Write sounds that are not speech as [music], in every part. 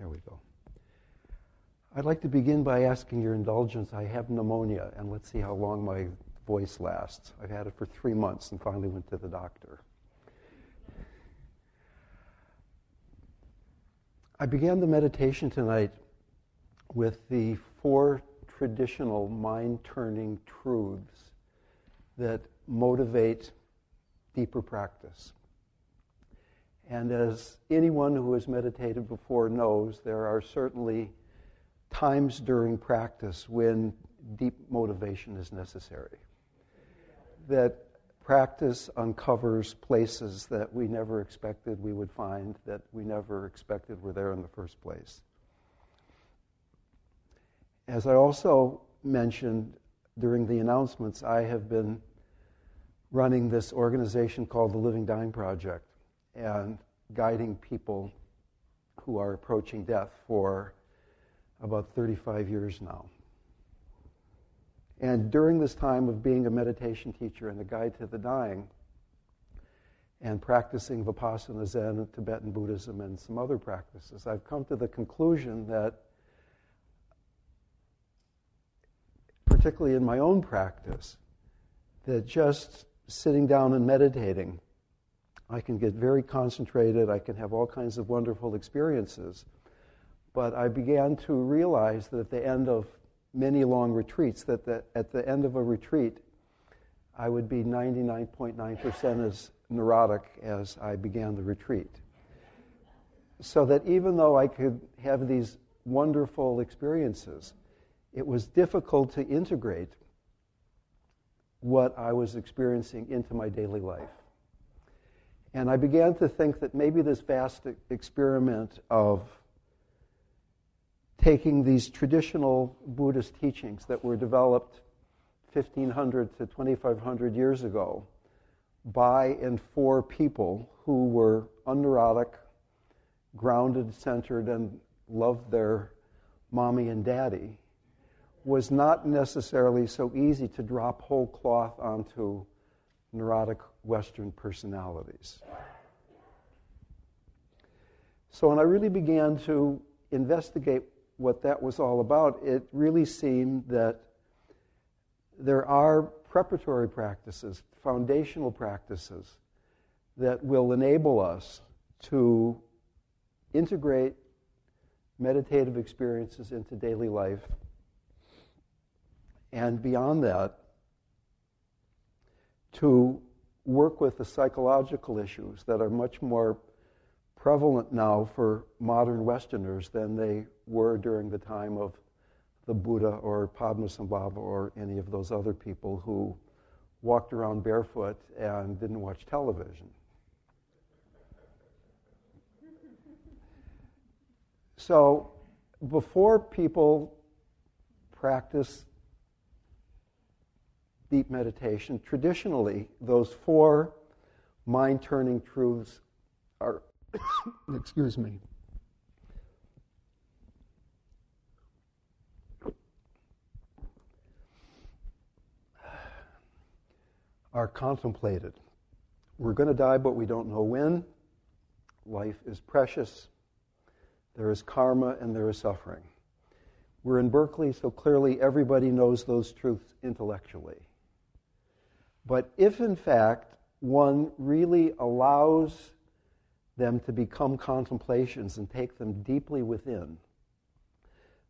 There we go. I'd like to begin by asking your indulgence. I have pneumonia, and let's see how long my voice lasts. I've had it for three months and finally went to the doctor. I began the meditation tonight with the four traditional mind turning truths that motivate deeper practice. And as anyone who has meditated before knows, there are certainly times during practice when deep motivation is necessary. That practice uncovers places that we never expected we would find, that we never expected were there in the first place. As I also mentioned during the announcements, I have been running this organization called the Living Dying Project and guiding people who are approaching death for about 35 years now. And during this time of being a meditation teacher and a guide to the dying, and practicing Vipassana Zen, Tibetan Buddhism, and some other practices, I've come to the conclusion that, particularly in my own practice, that just sitting down and meditating, I can get very concentrated, I can have all kinds of wonderful experiences. But I began to realize that at the end of many long retreats, that the, at the end of a retreat, I would be 99.9% as neurotic as I began the retreat. So that even though I could have these wonderful experiences, it was difficult to integrate what I was experiencing into my daily life. And I began to think that maybe this vast experiment of taking these traditional Buddhist teachings that were developed 1500 to 2500 years ago by and for people who were unneurotic, grounded, centered, and loved their mommy and daddy was not necessarily so easy to drop whole cloth onto neurotic Western personalities. So when I really began to investigate what that was all about, it really seemed that there are preparatory practices, foundational practices that will enable us to integrate meditative experiences into daily life. And beyond that, to work with the psychological issues that are much more prevalent now for modern Westerners than they were during the time of the Buddha or Padmasambhava or any of those other people who walked around barefoot and didn't watch television. So, before people practice deep meditation, traditionally, those four mind turning truths are [coughs] Excuse me. Are contemplated. We're going to die, but we don't know when. Life is precious. There is karma and there is suffering. We're in Berkeley, so clearly everybody knows those truths intellectually. But if, in fact, one really allows them to become contemplations and take them deeply within,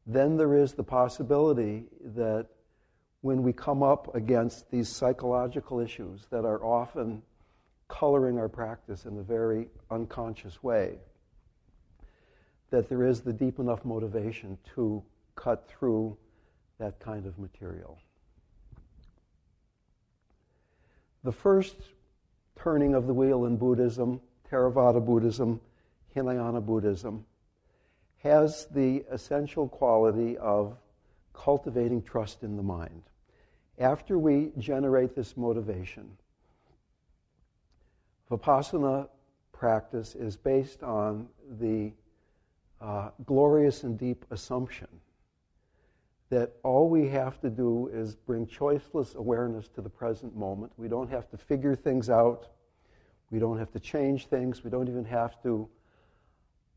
then there is the possibility that when we come up against these psychological issues that are often coloring our practice in a very unconscious way, that there is the deep enough motivation to cut through that kind of material. The first turning of the wheel in Buddhism Theravada Buddhism, Hinayana Buddhism, has the essential quality of cultivating trust in the mind. After we generate this motivation, Vipassana practice is based on the uh, glorious and deep assumption that all we have to do is bring choiceless awareness to the present moment. We don't have to figure things out. We don't have to change things. We don't even have to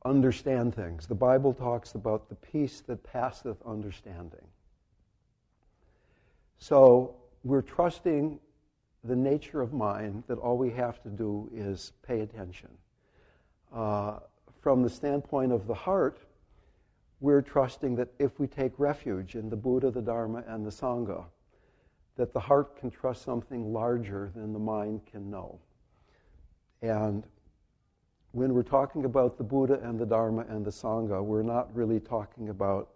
understand things. The Bible talks about the peace that passeth understanding. So we're trusting the nature of mind that all we have to do is pay attention. Uh, from the standpoint of the heart, we're trusting that if we take refuge in the Buddha, the Dharma, and the Sangha, that the heart can trust something larger than the mind can know. And when we're talking about the Buddha and the Dharma and the Sangha, we're not really talking about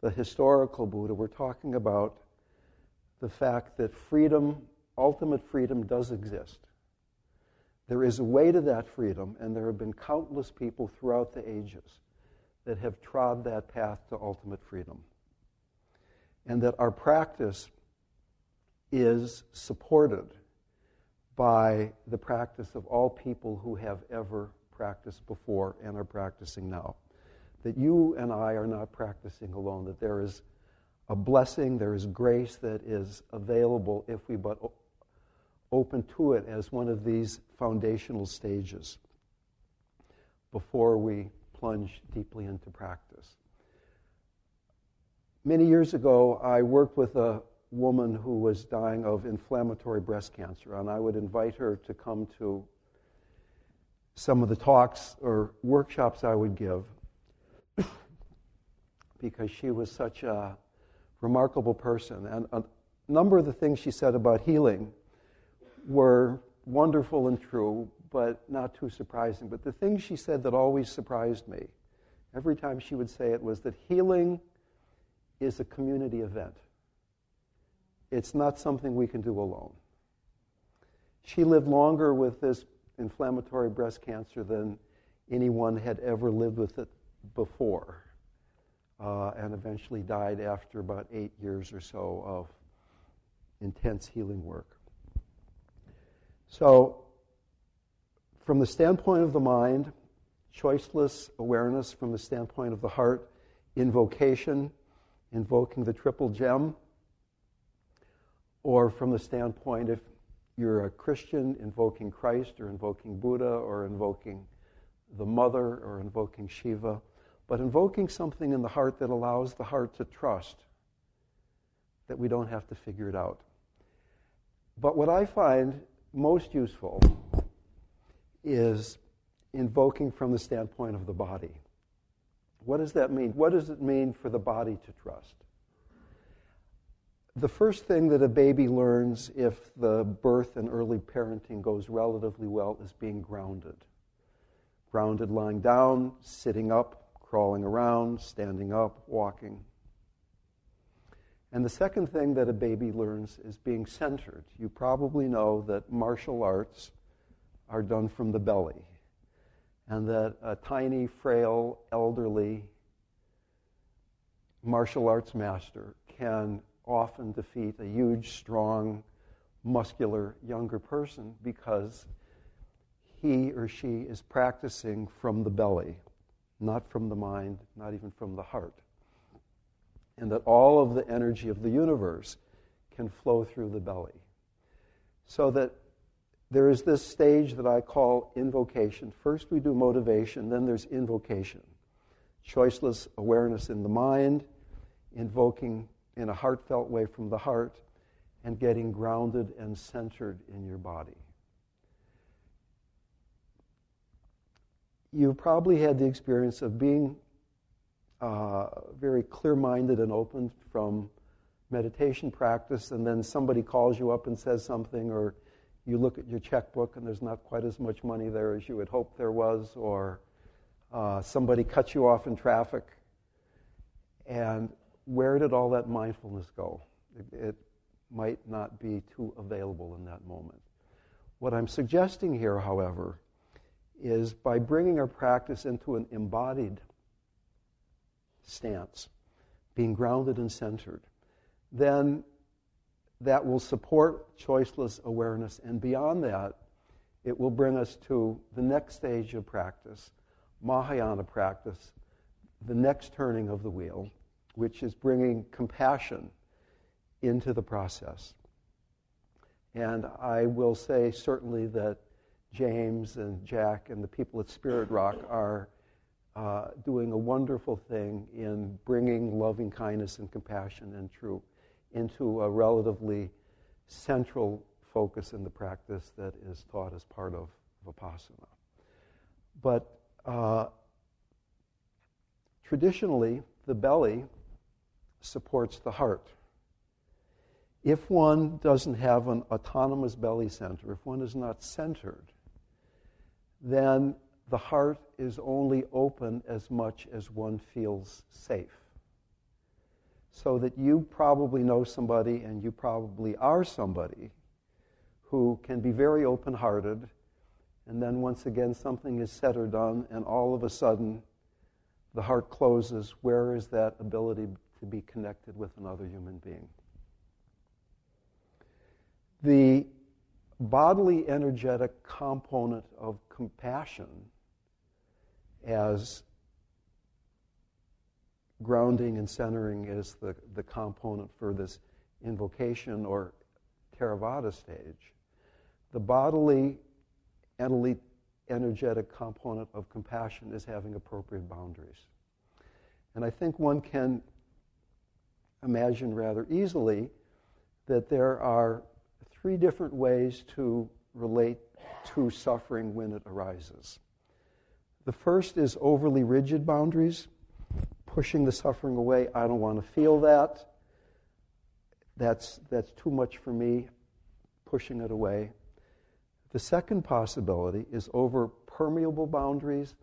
the historical Buddha. We're talking about the fact that freedom, ultimate freedom, does exist. There is a way to that freedom, and there have been countless people throughout the ages that have trod that path to ultimate freedom. And that our practice is supported by the practice of all people who have ever practiced before and are practicing now. That you and I are not practicing alone, that there is a blessing, there is grace that is available if we but open to it as one of these foundational stages before we plunge deeply into practice. Many years ago, I worked with a woman who was dying of inflammatory breast cancer, and I would invite her to come to some of the talks or workshops I would give [coughs] because she was such a remarkable person. And a number of the things she said about healing were wonderful and true, but not too surprising. But the thing she said that always surprised me, every time she would say it, was that healing is a community event. It's not something we can do alone. She lived longer with this inflammatory breast cancer than anyone had ever lived with it before uh, and eventually died after about eight years or so of intense healing work. So, from the standpoint of the mind, choiceless awareness, from the standpoint of the heart, invocation, invoking the triple gem, or from the standpoint if you're a Christian, invoking Christ or invoking Buddha or invoking the Mother or invoking Shiva but invoking something in the heart that allows the heart to trust that we don't have to figure it out. But what I find most useful is invoking from the standpoint of the body. What does that mean? What does it mean for the body to trust? The first thing that a baby learns if the birth and early parenting goes relatively well is being grounded. Grounded lying down, sitting up, crawling around, standing up, walking. And the second thing that a baby learns is being centered. You probably know that martial arts are done from the belly, and that a tiny, frail, elderly martial arts master can often defeat a huge, strong, muscular younger person because he or she is practicing from the belly not from the mind, not even from the heart. And that all of the energy of the universe can flow through the belly. So that there is this stage that I call invocation. First, we do motivation, then there's invocation. Choiceless awareness in the mind, invoking in a heartfelt way from the heart, and getting grounded and centered in your body. you've probably had the experience of being uh, very clear minded and open from meditation practice, and then somebody calls you up and says something, or you look at your checkbook and there's not quite as much money there as you had hoped there was, or uh, somebody cuts you off in traffic. And where did all that mindfulness go? It, it might not be too available in that moment. What I'm suggesting here, however, is by bringing our practice into an embodied stance, being grounded and centered, then that will support choiceless awareness. And beyond that, it will bring us to the next stage of practice, Mahayana practice, the next turning of the wheel, which is bringing compassion into the process. And I will say certainly that James and Jack and the people at Spirit Rock are uh, doing a wonderful thing in bringing loving kindness and compassion and truth into a relatively central focus in the practice that is taught as part of Vipassana. But uh, traditionally, the belly supports the heart. If one doesn't have an autonomous belly center, if one is not centered, then the heart is only open as much as one feels safe. So that you probably know somebody and you probably are somebody who can be very open hearted, and then once again something is said or done, and all of a sudden the heart closes. Where is that ability to be connected with another human being? The bodily energetic component of compassion as grounding and centering is the, the component for this invocation or Theravada stage. The bodily and energetic component of compassion is having appropriate boundaries. And I think one can imagine rather easily that there are three different ways to relate to suffering when it arises. The first is overly rigid boundaries, pushing the suffering away. I don't want to feel that. That's, that's too much for me, pushing it away. The second possibility is over permeable boundaries.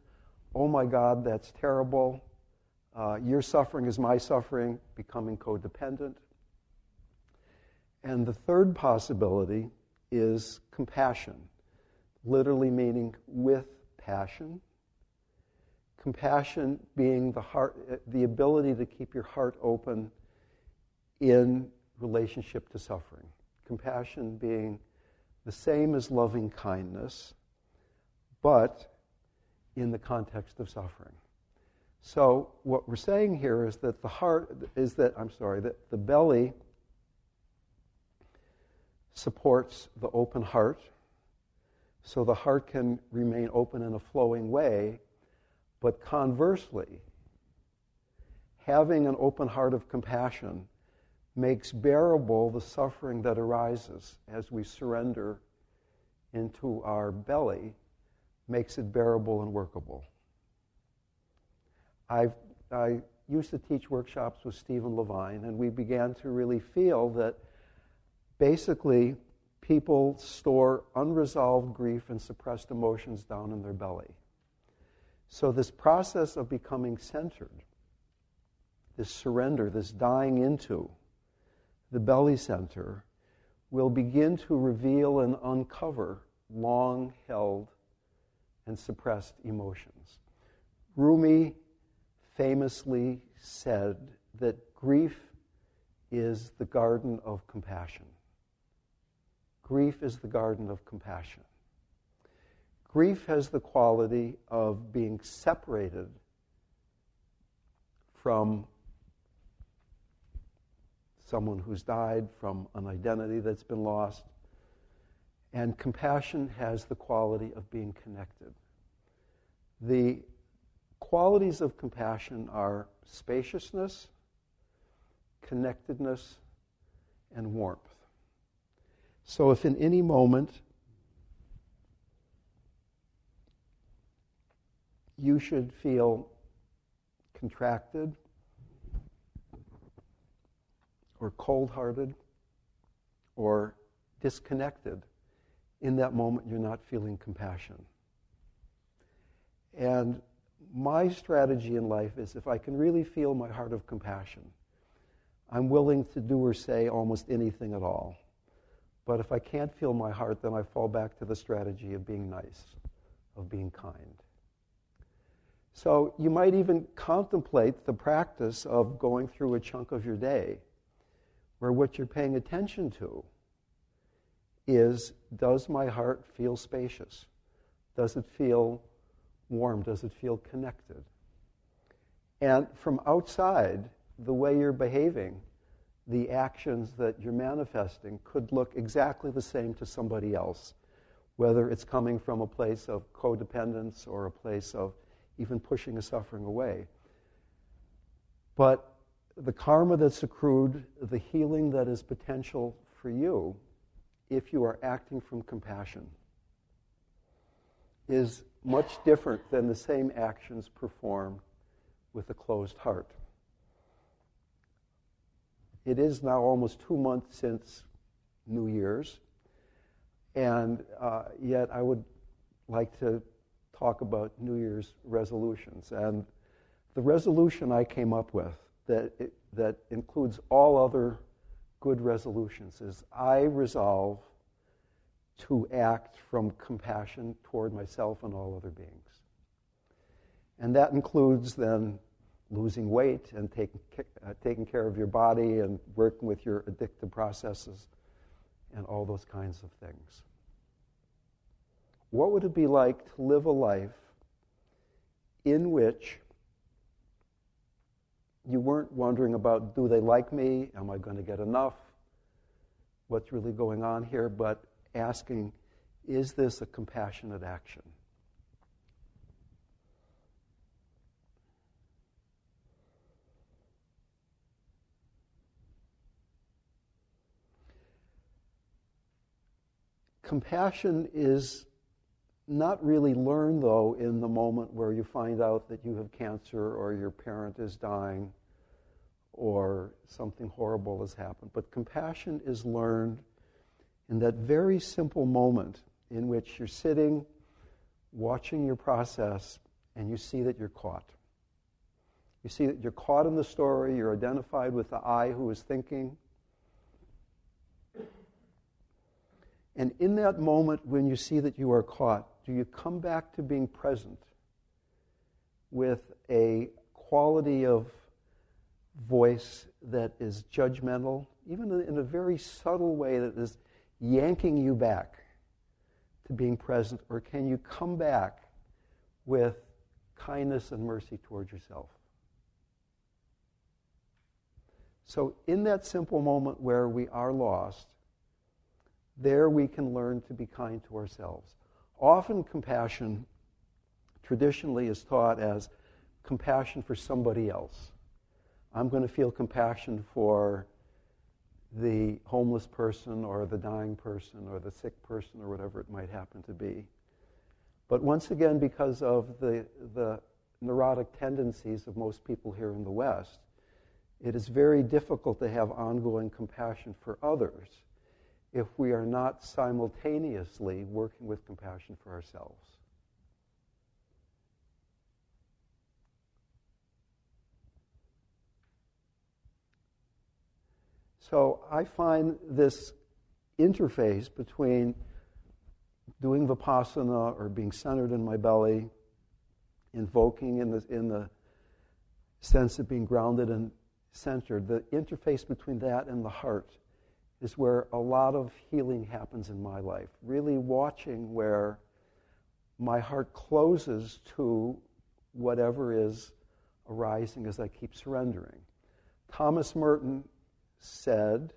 Oh my God, that's terrible. Uh, your suffering is my suffering, becoming codependent. And the third possibility is compassion, literally meaning with passion. Compassion being the heart, the ability to keep your heart open in relationship to suffering. Compassion being the same as loving kindness, but in the context of suffering. So what we're saying here is that the heart is that I'm sorry that the belly supports the open heart. So the heart can remain open in a flowing way. But conversely, having an open heart of compassion makes bearable the suffering that arises as we surrender into our belly, makes it bearable and workable. I've, I used to teach workshops with Stephen Levine, and we began to really feel that basically, people store unresolved grief and suppressed emotions down in their belly. So, this process of becoming centered, this surrender, this dying into the belly center, will begin to reveal and uncover long held and suppressed emotions. Rumi famously said that grief is the garden of compassion. Grief is the garden of compassion. Grief has the quality of being separated from someone who's died, from an identity that's been lost. And compassion has the quality of being connected. The qualities of compassion are spaciousness, connectedness, and warmth. So, if in any moment you should feel contracted or cold hearted or disconnected, in that moment you're not feeling compassion. And my strategy in life is if I can really feel my heart of compassion, I'm willing to do or say almost anything at all. But if I can't feel my heart, then I fall back to the strategy of being nice, of being kind. So you might even contemplate the practice of going through a chunk of your day where what you're paying attention to is does my heart feel spacious? Does it feel warm? Does it feel connected? And from outside, the way you're behaving the actions that you're manifesting could look exactly the same to somebody else, whether it's coming from a place of codependence or a place of even pushing a suffering away. But the karma that's accrued, the healing that is potential for you, if you are acting from compassion, is much different than the same actions performed with a closed heart. It is now almost two months since New Year's, and uh, yet I would like to talk about New Year's resolutions. And the resolution I came up with that, it, that includes all other good resolutions is I resolve to act from compassion toward myself and all other beings. And that includes then losing weight and taking, uh, taking care of your body and working with your addictive processes and all those kinds of things. What would it be like to live a life in which you weren't wondering about do they like me? Am I going to get enough? What's really going on here? But asking, is this a compassionate action? Compassion is not really learned, though, in the moment where you find out that you have cancer or your parent is dying or something horrible has happened. But compassion is learned in that very simple moment in which you're sitting, watching your process, and you see that you're caught. You see that you're caught in the story, you're identified with the I who is thinking. And in that moment, when you see that you are caught, do you come back to being present with a quality of voice that is judgmental, even in a very subtle way that is yanking you back to being present, or can you come back with kindness and mercy towards yourself? So, in that simple moment where we are lost, there we can learn to be kind to ourselves. Often, compassion traditionally is taught as compassion for somebody else. I'm going to feel compassion for the homeless person or the dying person or the sick person or whatever it might happen to be. But once again, because of the, the neurotic tendencies of most people here in the West, it is very difficult to have ongoing compassion for others if we are not simultaneously working with compassion for ourselves. So I find this interface between doing vipassana or being centered in my belly, invoking in the, in the sense of being grounded and centered, the interface between that and the heart is where a lot of healing happens in my life. Really watching where my heart closes to whatever is arising as I keep surrendering. Thomas Merton said,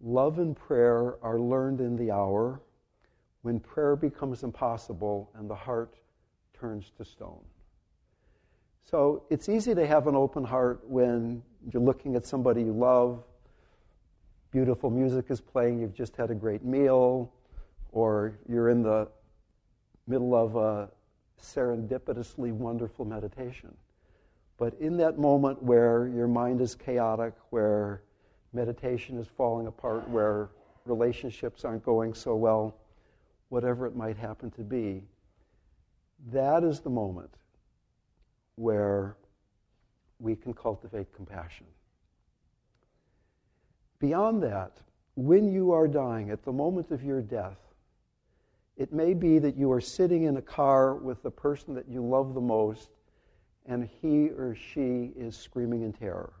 Love and prayer are learned in the hour when prayer becomes impossible and the heart turns to stone. So it's easy to have an open heart when you're looking at somebody you love, beautiful music is playing, you've just had a great meal, or you're in the middle of a serendipitously wonderful meditation. But in that moment where your mind is chaotic, where meditation is falling apart, where relationships aren't going so well, whatever it might happen to be, that is the moment where we can cultivate compassion. Beyond that, when you are dying, at the moment of your death, it may be that you are sitting in a car with the person that you love the most, and he or she is screaming in terror.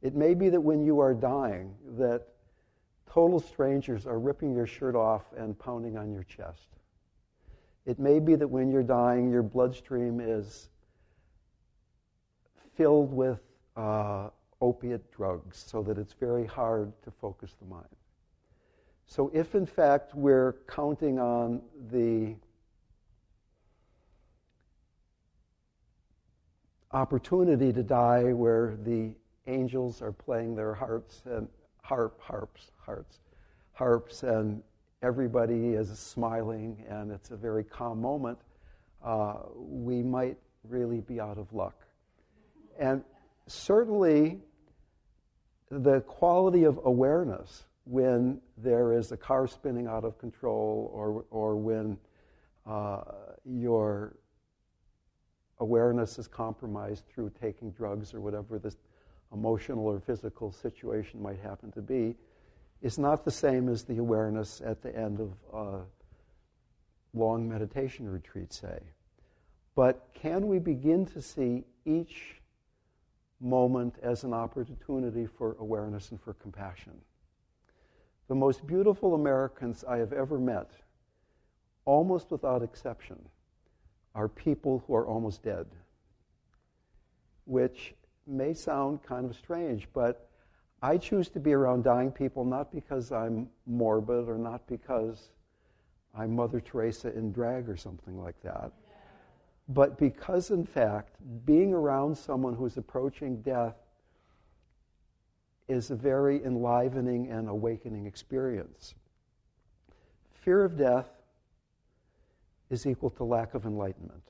It may be that when you are dying, that total strangers are ripping your shirt off and pounding on your chest. It may be that when you're dying, your bloodstream is filled with uh, opiate drugs so that it's very hard to focus the mind. So, if in fact we're counting on the opportunity to die where the angels are playing their hearts and harp, harps, hearts, harps, and everybody is smiling and it's a very calm moment, uh, we might really be out of luck. And certainly, the quality of awareness when there is a car spinning out of control or, or when uh, your awareness is compromised through taking drugs or whatever this emotional or physical situation might happen to be is not the same as the awareness at the end of a long meditation retreat, say. But can we begin to see each moment as an opportunity for awareness and for compassion? The most beautiful Americans I have ever met, almost without exception, are people who are almost dead, which may sound kind of strange, but I choose to be around dying people not because I'm morbid or not because I'm Mother Teresa in drag or something like that, but because, in fact, being around someone who's approaching death is a very enlivening and awakening experience. Fear of death is equal to lack of enlightenment.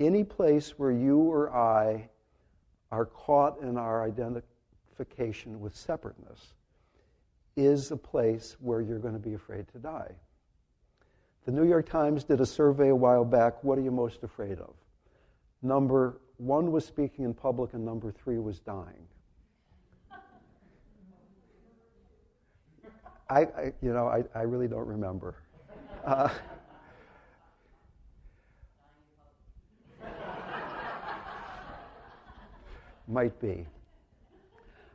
Any place where you or I are caught in our identification with separateness is a place where you're going to be afraid to die. The New York Times did a survey a while back what are you most afraid of? Number one was speaking in public, and number three was dying. I, I you know, I, I really don't remember. Uh, might be.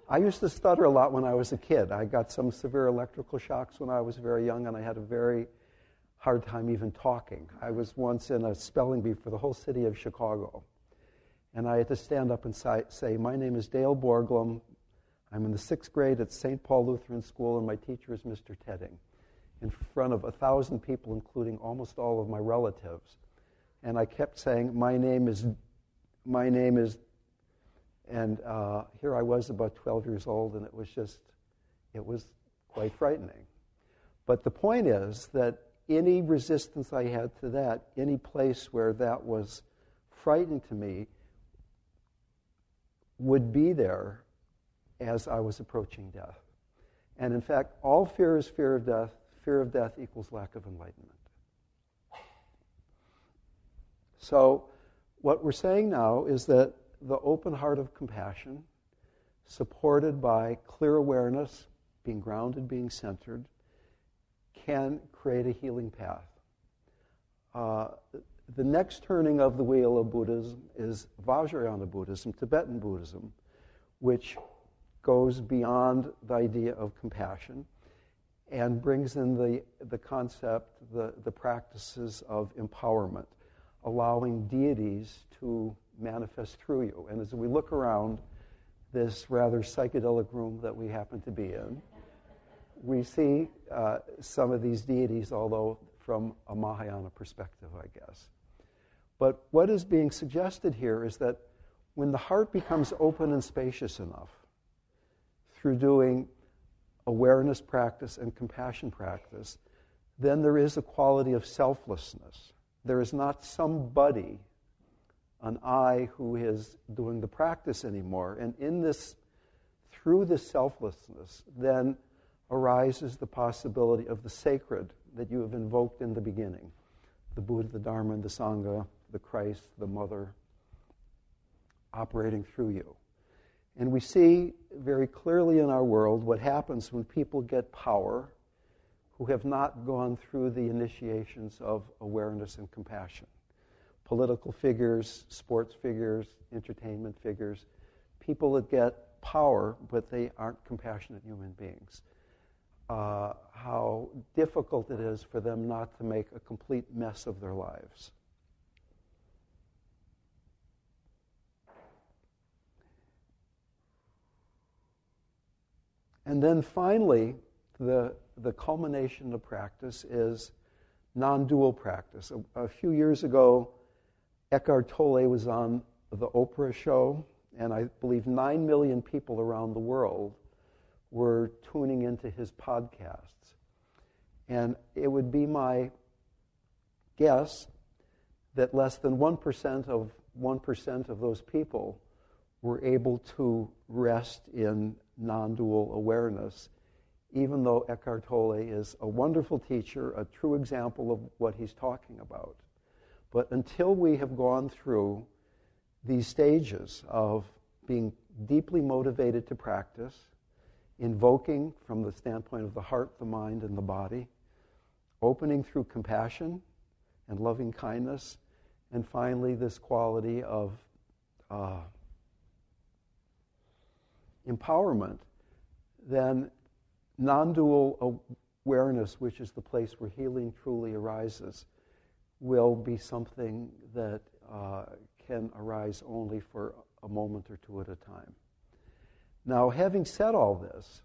I used to stutter a lot when I was a kid. I got some severe electrical shocks when I was very young, and I had a very hard time even talking. I was once in a spelling bee for the whole city of Chicago, and I had to stand up and say, My name is Dale Borglum. I'm in the sixth grade at St. Paul Lutheran School, and my teacher is Mr. Tedding, in front of a thousand people, including almost all of my relatives. And I kept saying, My name is, my name is and uh, here I was about 12 years old, and it was just, it was quite frightening. But the point is that any resistance I had to that, any place where that was frightening to me, would be there as I was approaching death. And in fact, all fear is fear of death. Fear of death equals lack of enlightenment. So, what we're saying now is that the open heart of compassion, supported by clear awareness, being grounded, being centered, can create a healing path. Uh, the next turning of the wheel of Buddhism is Vajrayana Buddhism, Tibetan Buddhism, which goes beyond the idea of compassion and brings in the, the concept, the, the practices of empowerment, allowing deities to manifest through you. And as we look around this rather psychedelic room that we happen to be in, we see uh, some of these deities, although from a Mahayana perspective, I guess. But what is being suggested here is that when the heart becomes open and spacious enough through doing awareness practice and compassion practice, then there is a quality of selflessness. There is not somebody an I who is doing the practice anymore. And in this, through this selflessness, then arises the possibility of the sacred that you have invoked in the beginning the Buddha, the Dharma, and the Sangha, the Christ, the Mother, operating through you. And we see very clearly in our world what happens when people get power who have not gone through the initiations of awareness and compassion political figures, sports figures, entertainment figures, people that get power, but they aren't compassionate human beings. Uh, how difficult it is for them not to make a complete mess of their lives. And then finally, the, the culmination of practice is non dual practice. A, a few years ago, Eckhart Tolle was on the Oprah show, and I believe 9 million people around the world were tuning into his podcasts. And it would be my guess that less than 1% of 1% of those people were able to rest in non dual awareness, even though Eckhart Tolle is a wonderful teacher, a true example of what he's talking about. But until we have gone through these stages of being deeply motivated to practice, invoking from the standpoint of the heart, the mind, and the body, opening through compassion and loving kindness, and finally, this quality of uh, empowerment, then non dual awareness, which is the place where healing truly arises, will be something that uh, can arise only for a moment or two at a time. Now, having said all this,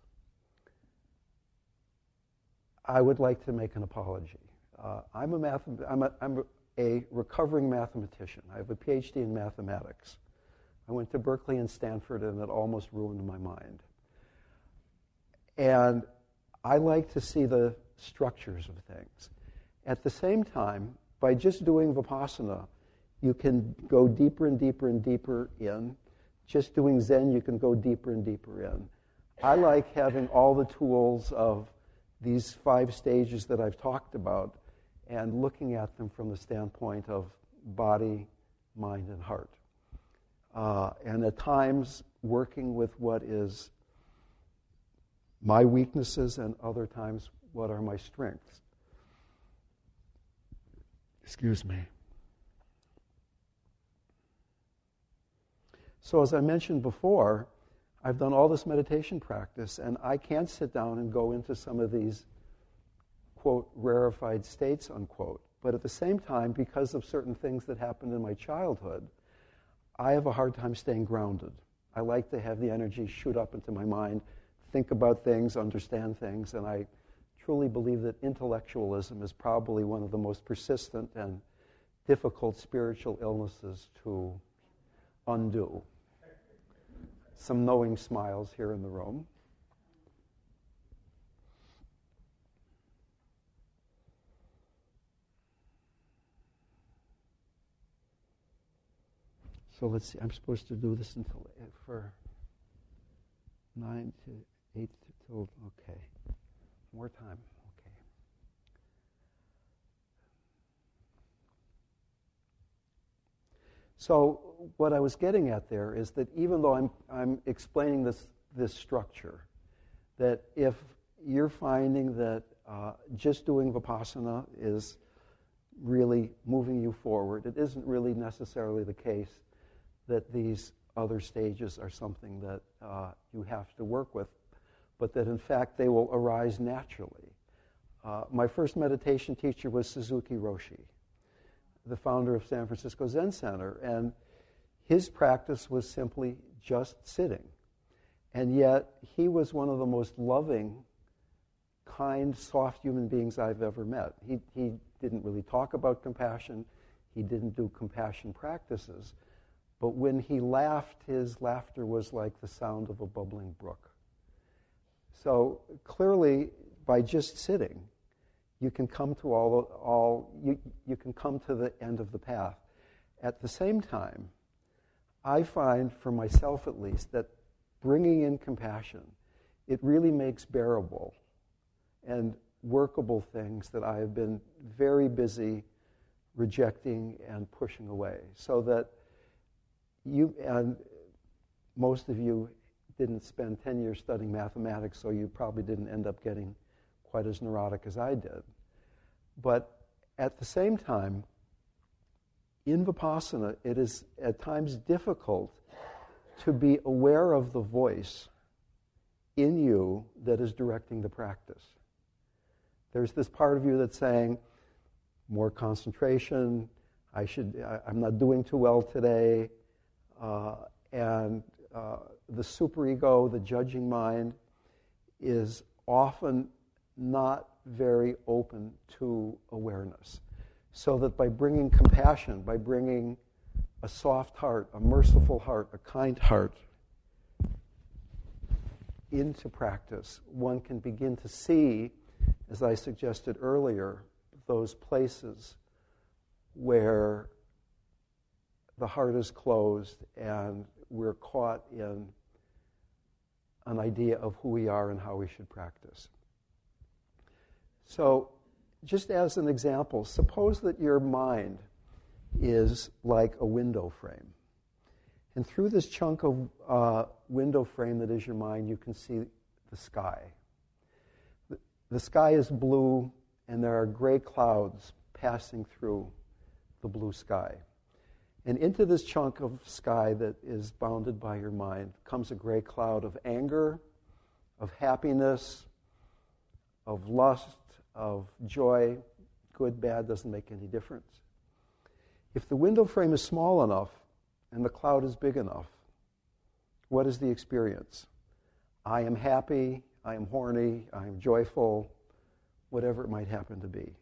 I would like to make an apology. Uh, I'm, a math, I'm, a, I'm a recovering mathematician. I have a PhD in mathematics. I went to Berkeley and Stanford, and it almost ruined my mind. And I like to see the structures of things. At the same time, by just doing Vipassana, you can go deeper and deeper and deeper in. Just doing Zen, you can go deeper and deeper in. I like having all the tools of these five stages that I've talked about and looking at them from the standpoint of body, mind, and heart. Uh, and at times, working with what is my weaknesses, and other times, what are my strengths. Excuse me. So, as I mentioned before, I've done all this meditation practice, and I can't sit down and go into some of these quote, rarefied states, unquote. But at the same time, because of certain things that happened in my childhood, I have a hard time staying grounded. I like to have the energy shoot up into my mind, think about things, understand things, and I truly believe that intellectualism is probably one of the most persistent and difficult spiritual illnesses to undo. Some knowing smiles here in the room. So let's see, I'm supposed to do this until uh, for 9 to 8 till, okay. More time, okay. So what I was getting at there is that even though I'm, I'm explaining this, this structure, that if you're finding that uh, just doing Vipassana is really moving you forward, it isn't really necessarily the case that these other stages are something that uh, you have to work with, but that in fact they will arise naturally. Uh, my first meditation teacher was Suzuki Roshi, the founder of San Francisco Zen Center, and his practice was simply just sitting. And yet, he was one of the most loving, kind, soft human beings I've ever met. He, he didn't really talk about compassion, he didn't do compassion practices but when he laughed, his laughter was like the sound of a bubbling brook. So clearly, by just sitting, you can come to all, all you, you can come to the end of the path. At the same time, I find, for myself at least, that bringing in compassion, it really makes bearable and workable things that I have been very busy rejecting and pushing away. So that you and most of you didn't spend 10 years studying mathematics, so you probably didn't end up getting quite as neurotic as I did. But at the same time, in Vipassana, it is at times difficult to be aware of the voice in you that is directing the practice. There's this part of you that's saying, more concentration, I should, I, am not doing too well today, uh, and uh, the superego, the judging mind, is often not very open to awareness. So that by bringing compassion, by bringing a soft heart, a merciful heart, a kind heart into practice, one can begin to see, as I suggested earlier, those places where the heart is closed and we're caught in an idea of who we are and how we should practice. So, just as an example, suppose that your mind is like a window frame. And through this chunk of uh, window frame that is your mind, you can see the sky. The, sky is blue, and there are gray clouds passing through the blue sky. And into this chunk of sky that is bounded by your mind comes a gray cloud of anger, of happiness, of lust, of joy. Good, bad doesn't make any difference. If the window frame is small enough and the cloud is big enough, what is the experience? I am happy, I am horny, I am joyful, whatever it might happen to be.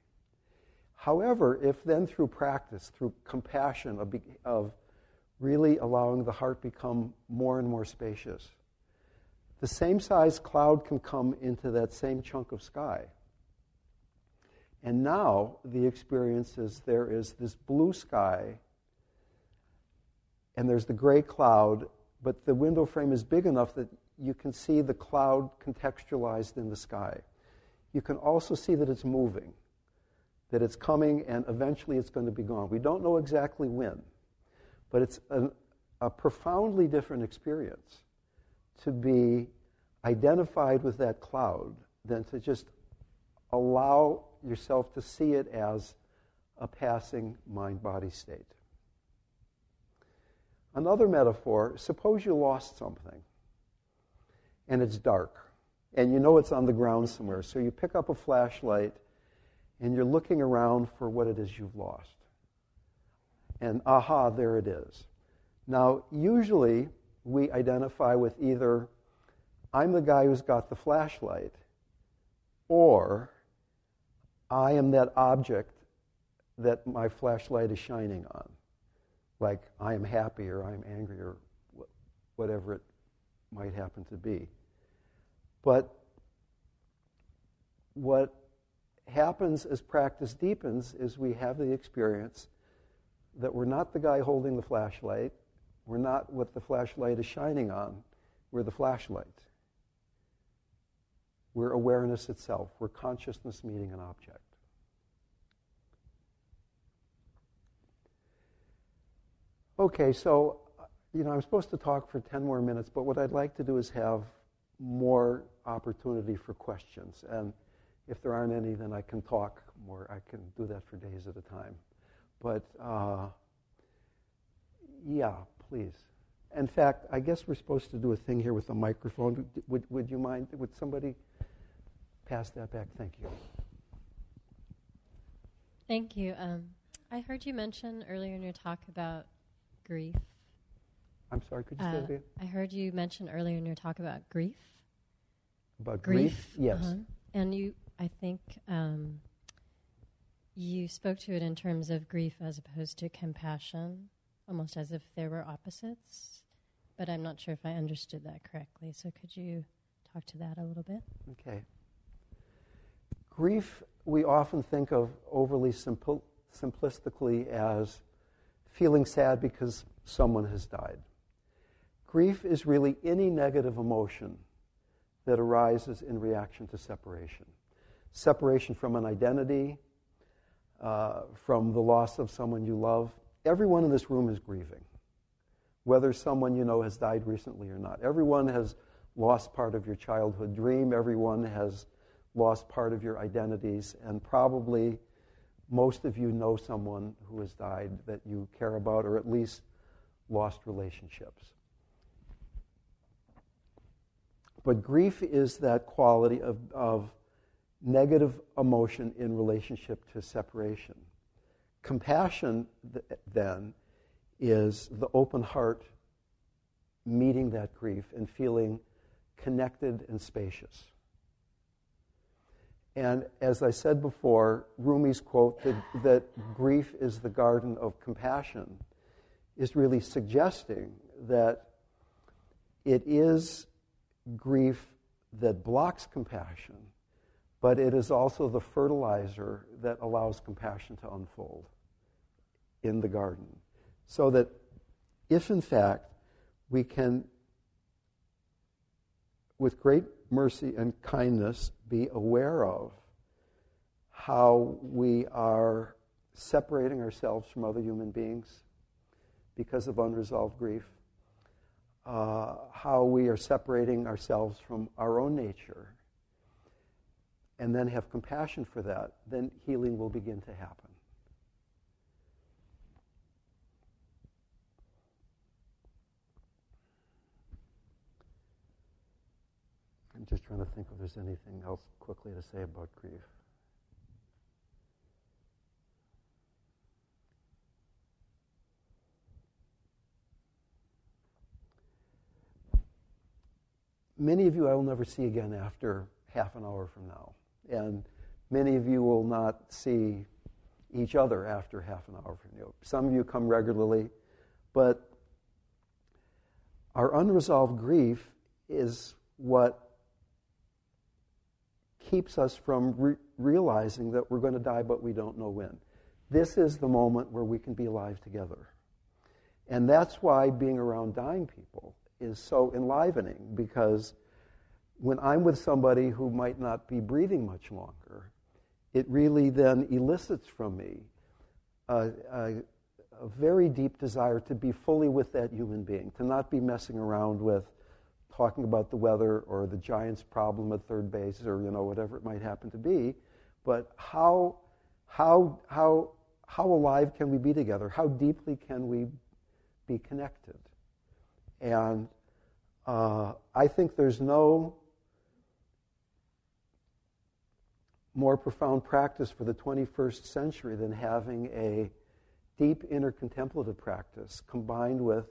However, if then through practice, through compassion of, of really allowing the heart become more and more spacious, the same size cloud can come into that same chunk of sky. And now the experience is there is this blue sky, and there's the gray cloud, but the window frame is big enough that you can see the cloud contextualized in the sky. You can also see that it's moving, that it's coming, and eventually it's going to be gone. We don't know exactly when, but it's an, a profoundly different experience to be identified with that cloud than to just allow yourself to see it as a passing mind body state. Another metaphor suppose you lost something and it's dark and you know it's on the ground somewhere. So you pick up a flashlight and you're looking around for what it is you've lost. And aha, there it is. Now, usually we identify with either I'm the guy who's got the flashlight or I am that object that my flashlight is shining on. Like I am happy or I'm angry or whatever it might happen to be. But what happens as practice deepens is we have the experience that we're not the guy holding the flashlight, we're not what the flashlight is shining on, we're the flashlight. We're awareness itself. We're consciousness meeting an object. Okay, so, you know, I'm supposed to talk for 10 more minutes, but what I'd like to do is have more opportunity for questions. And if there aren't any, then I can talk more. I can do that for days at a time. But uh, yeah, please. In fact, I guess we're supposed to do a thing here with a microphone. Would, would you mind? Would somebody pass that back? Thank you. Thank you. Um, I heard you mention earlier in your talk about grief. I'm sorry, could you uh, say it again? I heard you mention earlier in your talk about grief. About grief? grief? Yes. Uh-huh. And you, I think, um, you spoke to it in terms of grief as opposed to compassion, almost as if there were opposites. But I'm not sure if I understood that correctly. So could you talk to that a little bit? Okay. Grief, we often think of overly simple, simplistically as feeling sad because someone has died. Grief is really any negative emotion that arises in reaction to separation. Separation from an identity, uh, from the loss of someone you love. Everyone in this room is grieving, whether someone you know has died recently or not. Everyone has lost part of your childhood dream. Everyone has lost part of your identities, and probably most of you know someone who has died that you care about, or at least lost relationships. But grief is that quality of, of negative emotion in relationship to separation. Compassion, th- then, is the open heart meeting that grief and feeling connected and spacious. And as I said before, Rumi's quote that, that grief is the garden of compassion is really suggesting that it is grief that blocks compassion, but it is also the fertilizer that allows compassion to unfold in the garden. So that if, in fact, we can, with great mercy and kindness, be aware of how we are separating ourselves from other human beings because of unresolved grief, uh, how we are separating ourselves from our own nature, and then have compassion for that, then healing will begin to happen. I'm just trying to think if there's anything else quickly to say about grief. many of you I will never see again after half an hour from now. And many of you will not see each other after half an hour from now. Some of you come regularly, but our unresolved grief is what keeps us from re- realizing that we're going to die, but we don't know when. This is the moment where we can be alive together. And that's why being around dying people is so enlivening because when I'm with somebody who might not be breathing much longer, it really then elicits from me a, a, a, very deep desire to be fully with that human being, to not be messing around with talking about the weather or the Giants' problem at third base or you know whatever it might happen to be, but how how how how alive can we be together? How deeply can we be connected? And uh, I think there's no more profound practice for the 21st century than having a deep inner contemplative practice combined with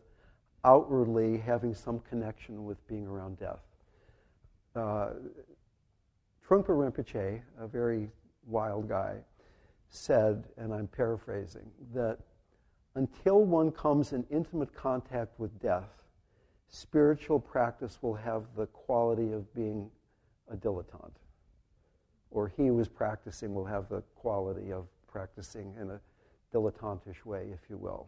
outwardly having some connection with being around death. Uh, Trungpa Rinpoche, a very wild guy, said, and I'm paraphrasing, that until one comes in intimate contact with death, spiritual practice will have the quality of being a dilettante. Or he who is practicing will have the quality of practicing in a dilettantish way, if you will.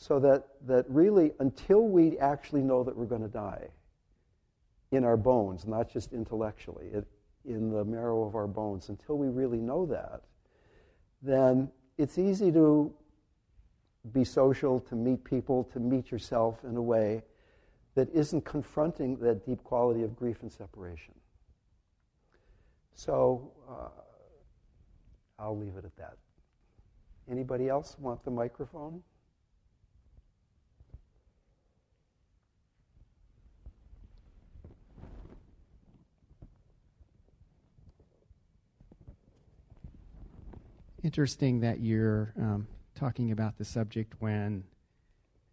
So that, that really, until we actually know that we're going to die in our bones, not just intellectually, it, in the marrow of our bones, until we really know that, then it's easy to be social, to meet people, to meet yourself in a way that isn't confronting that deep quality of grief and separation. So uh, I'll leave it at that. Anybody else want the microphone? Interesting that you're um, talking about the subject when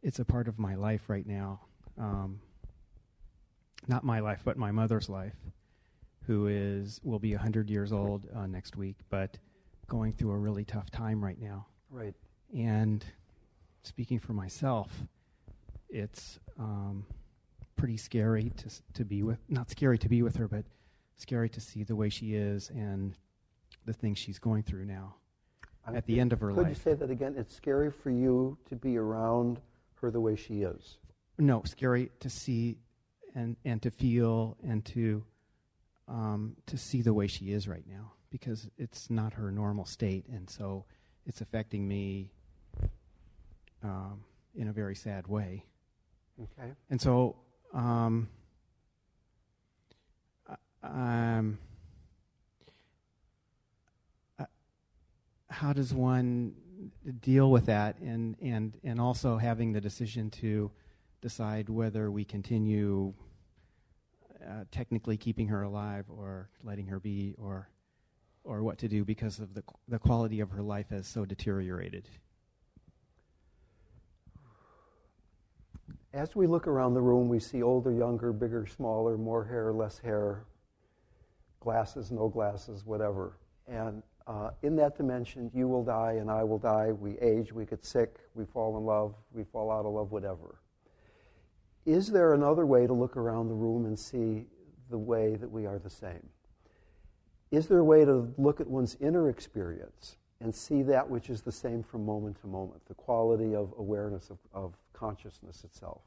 it's a part of my life right now um, not my life, but my mother's life, who is will be 100 years old uh, next week, but going through a really tough time right now. Right. And speaking for myself, it's um, pretty scary to to be with. Not scary to be with her, but scary to see the way she is and the things she's going through now. I'm at the end of her could life. Could you say that again? It's scary for you to be around her the way she is no, scary to see and and to feel and to um, to see the way she is right now because it's not her normal state, and so it's affecting me um, in a very sad way. Okay. And so, um, um, how does one deal with that, and and and also having the decision to decide whether we continue uh, technically keeping her alive or letting her be or or what to do because of the the quality of her life has so deteriorated. As we look around the room, we see older, younger, bigger, smaller, more hair, less hair, glasses, no glasses, whatever. And uh, in that dimension, you will die and I will die. We age, we get sick, we fall in love, we fall out of love, whatever. Is there another way to look around the room and see the way that we are the same? Is there a way to look at one's inner experience and see that which is the same from moment to moment, the quality of awareness of, of consciousness itself?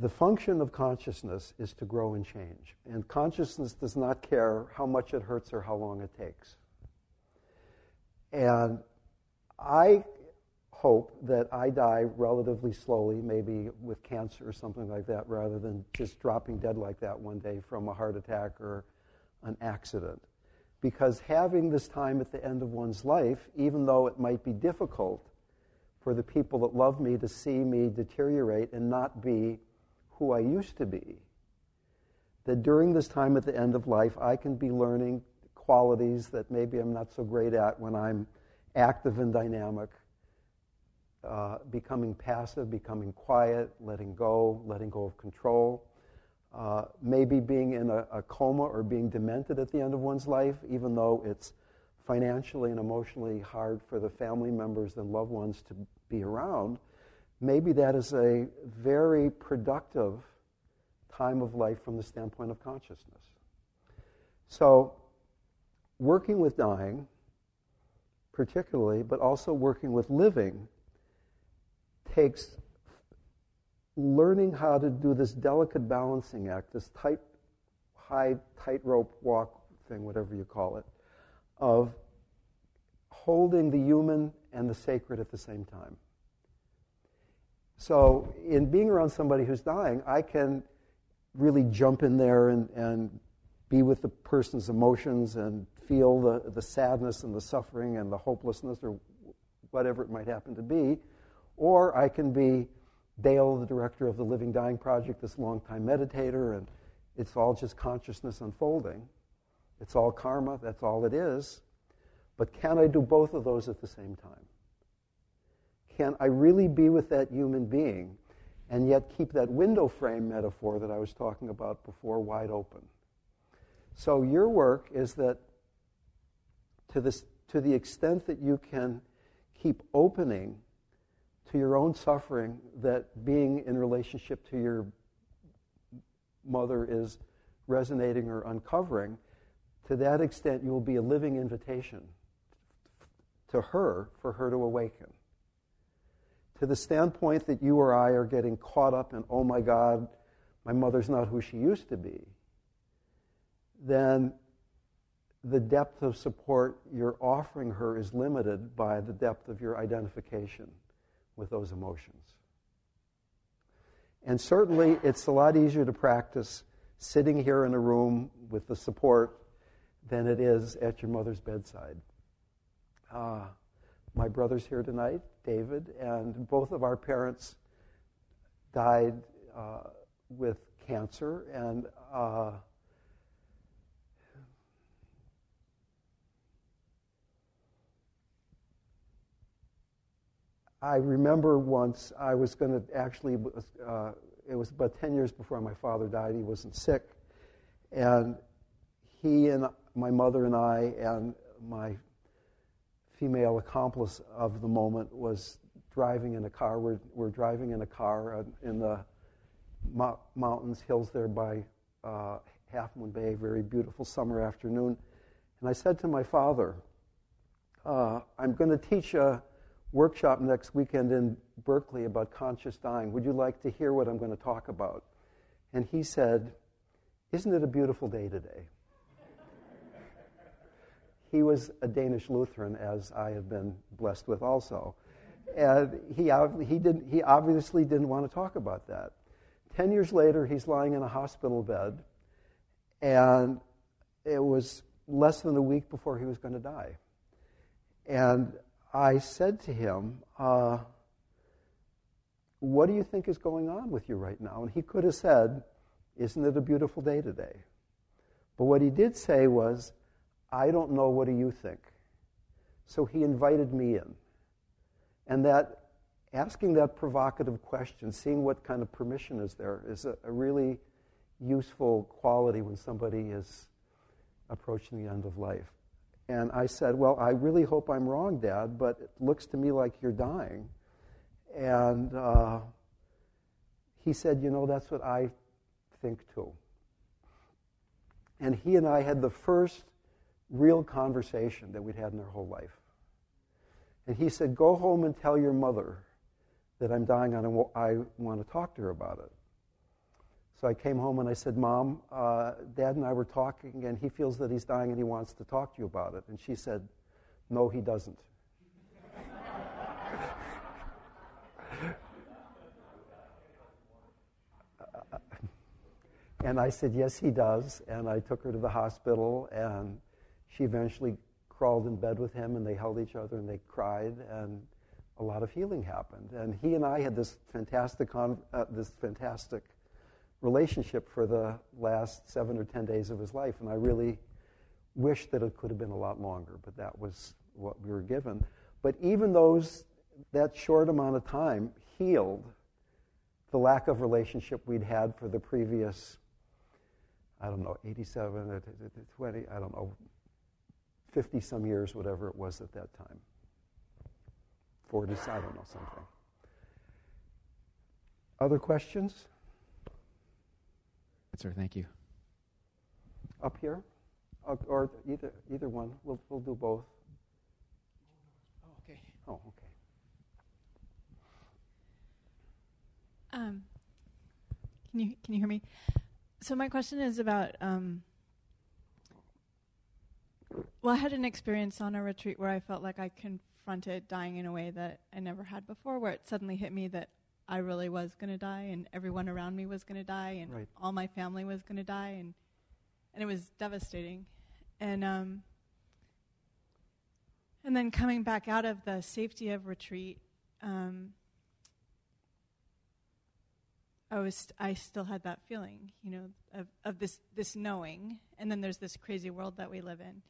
The function of consciousness is to grow and change. And consciousness does not care how much it hurts or how long it takes. And I hope that I die relatively slowly, maybe with cancer or something like that, rather than just dropping dead like that one day from a heart attack or an accident. Because having this time at the end of one's life, even though it might be difficult for the people that love me to see me deteriorate and not be who I used to be, that during this time at the end of life, I can be learning qualities that maybe I'm not so great at when I'm active and dynamic, uh, becoming passive, becoming quiet, letting go, letting go of control. Uh, maybe being in a, a, coma or being demented at the end of one's life, even though it's financially and emotionally hard for the family members and loved ones to be around maybe that is a very productive time of life from the standpoint of consciousness. So, working with dying, particularly, but also working with living, takes learning how to do this delicate balancing act, this tight, high tightrope walk thing, whatever you call it, of holding the human and the sacred at the same time. So, in being around somebody who's dying, I can really jump in there and, and be with the person's emotions and feel the, the sadness and the suffering and the hopelessness or whatever it might happen to be. Or I can be Dale, the director of the Living Dying Project, this longtime meditator, and it's all just consciousness unfolding. It's all karma, that's all it is. But can I do both of those at the same time? Can I really be with that human being and yet keep that window frame metaphor that I was talking about before wide open? So, your work is that to, this, to the extent that you can keep opening to your own suffering, that being in relationship to your mother is resonating or uncovering, to that extent, you will be a living invitation to her for her to awaken to the standpoint that you or I are getting caught up in, oh my God, my mother's not who she used to be, then the depth of support you're offering her is limited by the depth of your identification with those emotions. And certainly, it's a lot easier to practice sitting here in a room with the support than it is at your mother's bedside. Uh, my brother's here tonight, David, and both of our parents died uh, with cancer, and uh, I remember once I was going to actually, uh, it was about 10 years before my father died, he wasn't sick. And he and my mother and I and my female accomplice of the moment was driving in a car. We're, we're driving in a car in the mo- mountains, hills there by uh, Half Moon Bay, very beautiful summer afternoon. And I said to my father, uh, I'm going to teach a workshop next weekend in Berkeley about conscious dying. Would you like to hear what I'm going to talk about? And he said, Isn't it a beautiful day today? He was a Danish Lutheran, as I have been blessed with also. And he, he, didn't, he obviously didn't want to talk about that. Ten years later, he's lying in a hospital bed, and it was less than a week before he was going to die. And I said to him, uh, What do you think is going on with you right now? And he could have said, Isn't it a beautiful day today? But what he did say was, I don't know, what do you think? So he invited me in. And that asking that provocative question, seeing what kind of permission is there, is a, a really useful quality when somebody is approaching the end of life. And I said, Well, I really hope I'm wrong, Dad, but it looks to me like you're dying. And uh, he said, You know, that's what I think too. And he and I had the first real conversation that we'd had in our whole life. And he said, Go home and tell your mother that I'm dying and I want to talk to her about it. So I came home and I said, Mom, uh, Dad and I were talking, and he feels that he's dying and he wants to talk to you about it. And she said, No, he doesn't. [laughs] and I said, Yes, he does. And I took her to the hospital, and she eventually crawled in bed with him, and they held each other and they cried, and a lot of healing happened. And he and I had this fantastic, con- uh, this fantastic relationship for the last seven or ten days of his life. And I really wish that it could have been a lot longer, but that was what we were given. But even those, that short amount of time healed the lack of relationship we'd had for the previous, I don't know, 87, 20, I don't know, 50 some years, whatever it was at that time. 40, I don't know, something. Other questions? Sir, thank you. Up here? Or, or either, either one. We'll, we'll do both. Oh, okay. Oh, okay. Um, can you can you hear me? So my question is about. Um, well, I had an experience on a retreat where I felt like I confronted dying in a way that I never had before, where it suddenly hit me that I really was going to die, and everyone around me was going to die, and right. all my family was going to die, and and it was devastating. And um, and then coming back out of the safety of retreat, um, I was I still had that feeling, you know, of of this this knowing, and then there's this crazy world that we live in.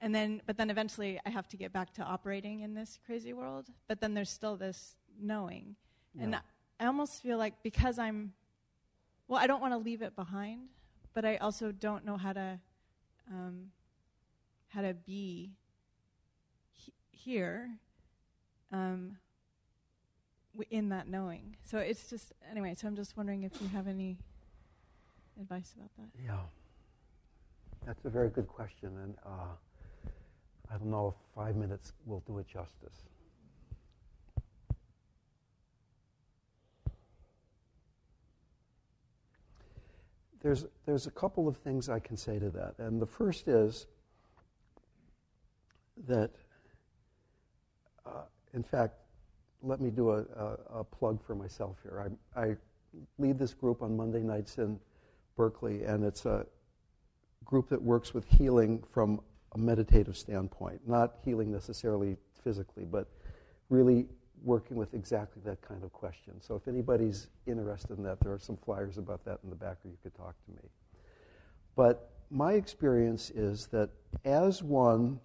And then, but then eventually, I have to get back to operating in this crazy world. But then there's still this knowing, Yeah. and I almost feel like because I'm, well, I don't want to leave it behind, but I also don't know how to, um, how to be he- here, um, w- in that knowing. So it's just anyway. So I'm just wondering if you have any advice about that. Yeah. That's a very good question, and uh, I don't know if five minutes will do it justice. There's, there's a couple of things I can say to that. And the first is that, uh, in fact, let me do a, a, a plug for myself here. I, I lead this group on Monday nights in Berkeley, and it's a group that works with healing from a meditative standpoint, not healing necessarily physically, but really working with exactly that kind of question. So if anybody's interested in that, there are some flyers about that in the back, or you could talk to me. But my experience is that as one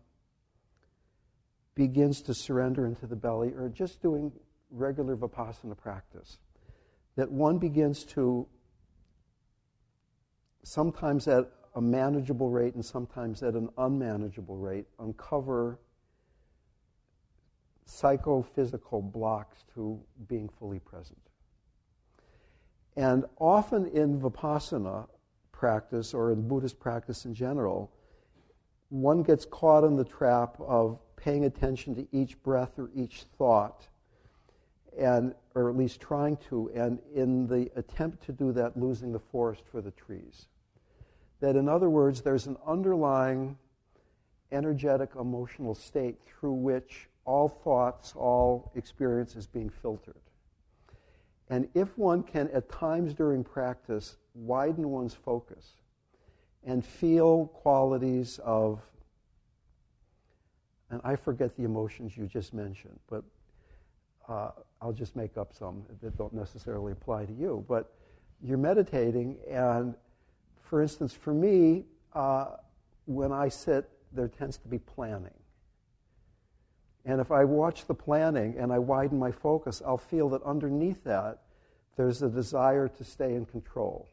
begins to surrender into the belly, or just doing regular vipassana practice, that one begins to sometimes at a manageable rate and sometimes at an unmanageable rate uncover psychophysical blocks to being fully present. And often in Vipassana practice or in Buddhist practice in general, one gets caught in the trap of paying attention to each breath or each thought, and, or at least trying to, and in the attempt to do that, losing the forest for the trees. That, in other words, there's an underlying energetic emotional state through which all thoughts, all experience is being filtered. And if one can, at times during practice, widen one's focus and feel qualities of, and I forget the emotions you just mentioned, but uh, I'll just make up some that don't necessarily apply to you. But you're meditating, and for instance, for me, uh, when I sit, there tends to be planning. And if I watch the planning and I widen my focus, I'll feel that underneath that, there's a desire to stay in control.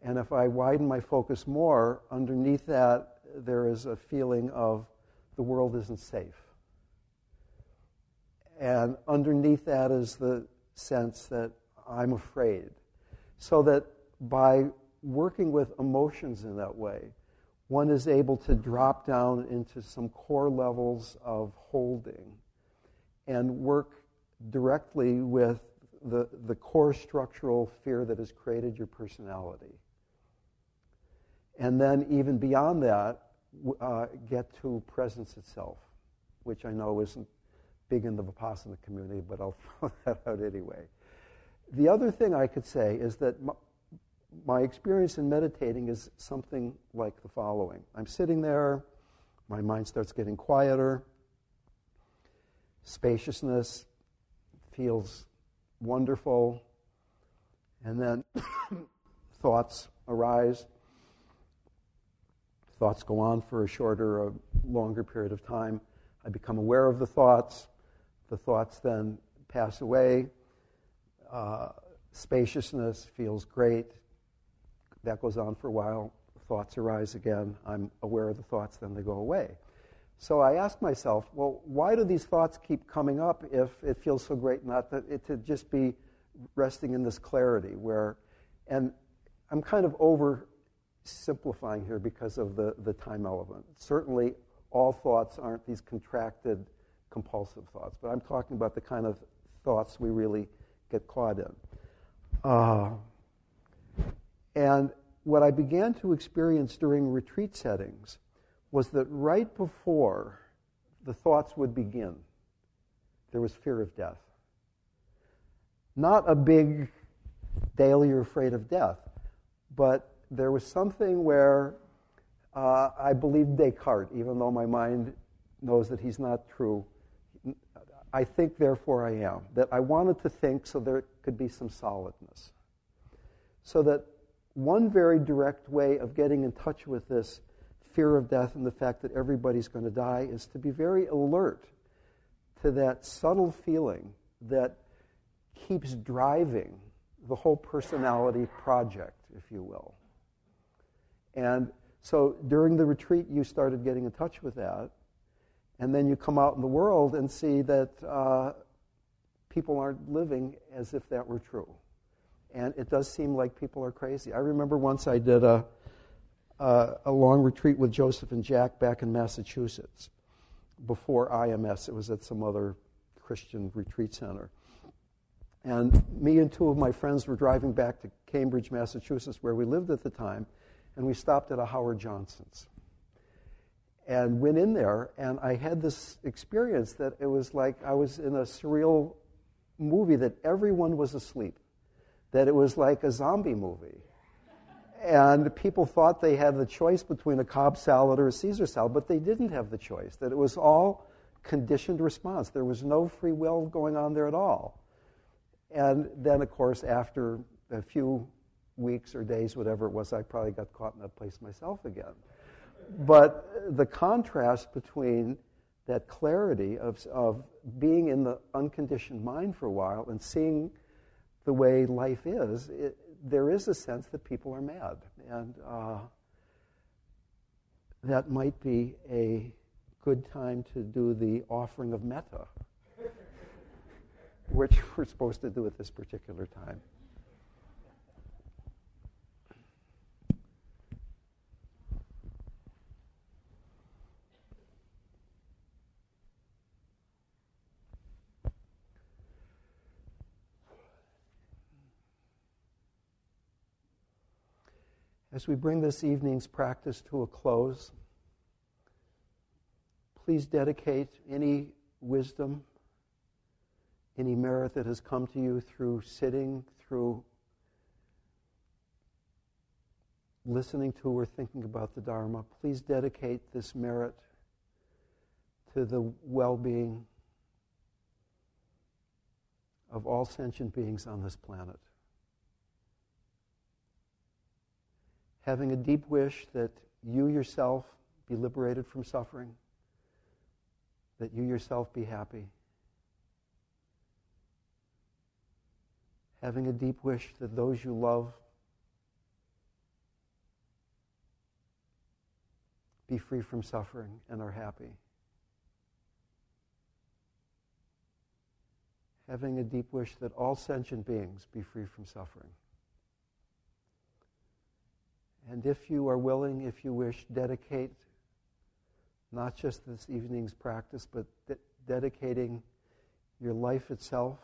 And if I widen my focus more, underneath that, there is a feeling of the world isn't safe. And underneath that is the sense that I'm afraid. So that by working with emotions in that way, one is able to drop down into some core levels of holding and work directly with the, the core structural fear that has created your personality. And then, even beyond that, uh, get to presence itself, which I know isn't big in the Vipassana community, but I'll [laughs] throw that out anyway. The other thing I could say is that my experience in meditating is something like the following I'm sitting there, my mind starts getting quieter, spaciousness feels wonderful, and then [coughs] thoughts arise. Thoughts go on for a shorter or longer period of time. I become aware of the thoughts. The thoughts then pass away. Uh, spaciousness feels great. That goes on for a while. Thoughts arise again. I'm aware of the thoughts, then they go away. So I ask myself, well, why do these thoughts keep coming up if it feels so great not it to just be resting in this clarity where, and I'm kind of oversimplifying here because of the, the time element. Certainly, all thoughts aren't these contracted, compulsive thoughts, but I'm talking about the kind of thoughts we really get caught in. Uh, and what I began to experience during retreat settings was that right before the thoughts would begin, there was fear of death. Not a big daily you're afraid of death, but there was something where uh, I believed Descartes, even though my mind knows that he's not true. I think, therefore I am. That I wanted to think so there could be some solidness. So that one very direct way of getting in touch with this fear of death and the fact that everybody's going to die is to be very alert to that subtle feeling that keeps driving the whole personality project, if you will. And so during the retreat, you started getting in touch with that. And then you come out in the world and see that uh, people aren't living as if that were true. And it does seem like people are crazy. I remember once I did a, a, a long retreat with Joseph and Jack back in Massachusetts before IMS. It was at some other Christian retreat center. And me and two of my friends were driving back to Cambridge, Massachusetts, where we lived at the time, and we stopped at a Howard Johnson's. And went in there, and I had this experience that it was like I was in a surreal movie that everyone was asleep that it was like a zombie movie. And people thought they had the choice between a Cobb salad or a Caesar salad, but they didn't have the choice, that it was all conditioned response. There was no free will going on there at all. And then, of course, after a few weeks or days, whatever it was, I probably got caught in that place myself again. But the contrast between that clarity of, of being in the unconditioned mind for a while and seeing the way life is, it, there is a sense that people are mad. And uh, that might be a good time to do the offering of metta, [laughs] which we're supposed to do at this particular time. As we bring this evening's practice to a close, please dedicate any wisdom, any merit that has come to you through sitting, through listening to or thinking about the Dharma. Please dedicate this merit to the well being of all sentient beings on this planet. having a deep wish that you yourself be liberated from suffering, that you yourself be happy. Having a deep wish that those you love be free from suffering and are happy. Having a deep wish that all sentient beings be free from suffering. And if you are willing, if you wish, dedicate not just this evening's practice, but de- dedicating your life itself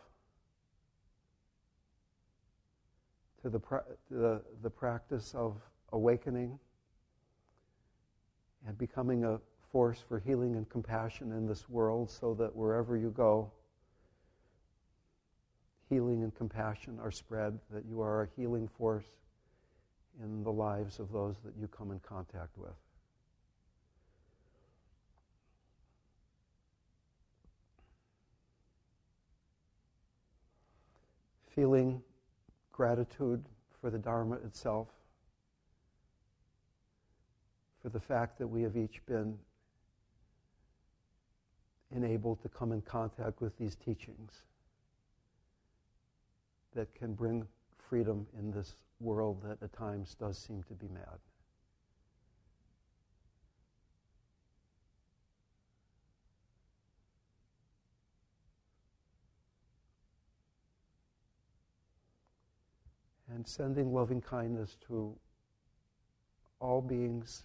to the, pra- the, the practice of awakening and becoming a force for healing and compassion in this world so that wherever you go, healing and compassion are spread, that you are a healing force in the lives of those that you come in contact with. Feeling gratitude for the Dharma itself, for the fact that we have each been enabled to come in contact with these teachings that can bring freedom in this world that at times does seem to be mad. And sending loving kindness to all beings,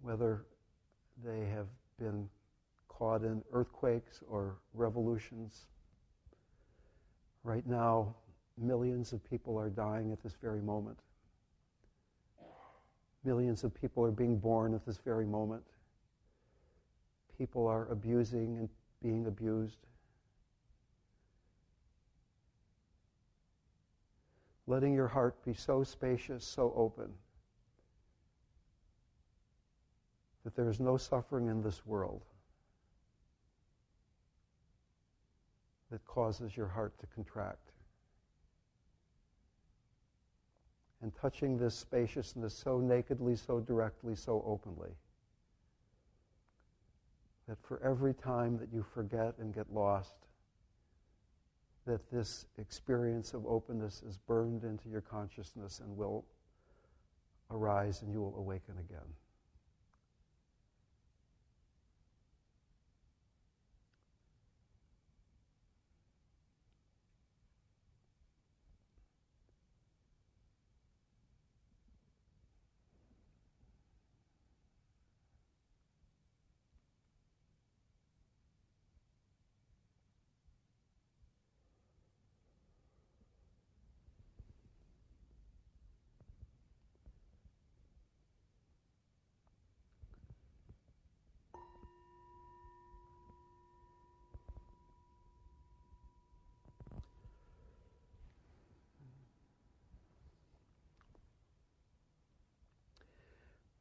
whether they have been caught in earthquakes or revolutions. Right now, millions of people are dying at this very moment. Millions of people are being born at this very moment. People are abusing and being abused. Letting your heart be so spacious, so open, that there is no suffering in this world that causes your heart to contract. And touching this spaciousness so nakedly, so directly, so openly, that for every time that you forget and get lost, that this experience of openness is burned into your consciousness and will arise and you will awaken again.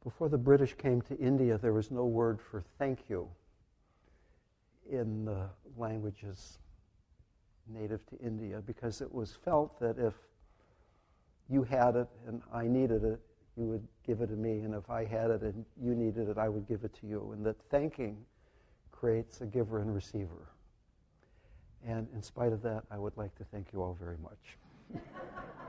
Before the British came to India, there was no word for thank you in the languages native to India because it was felt that if you had it and I needed it, you would give it to me, and if I had it and you needed it, I would give it to you. And that thanking creates a giver and receiver. And in spite of that, I would like to thank you all very much. [laughs]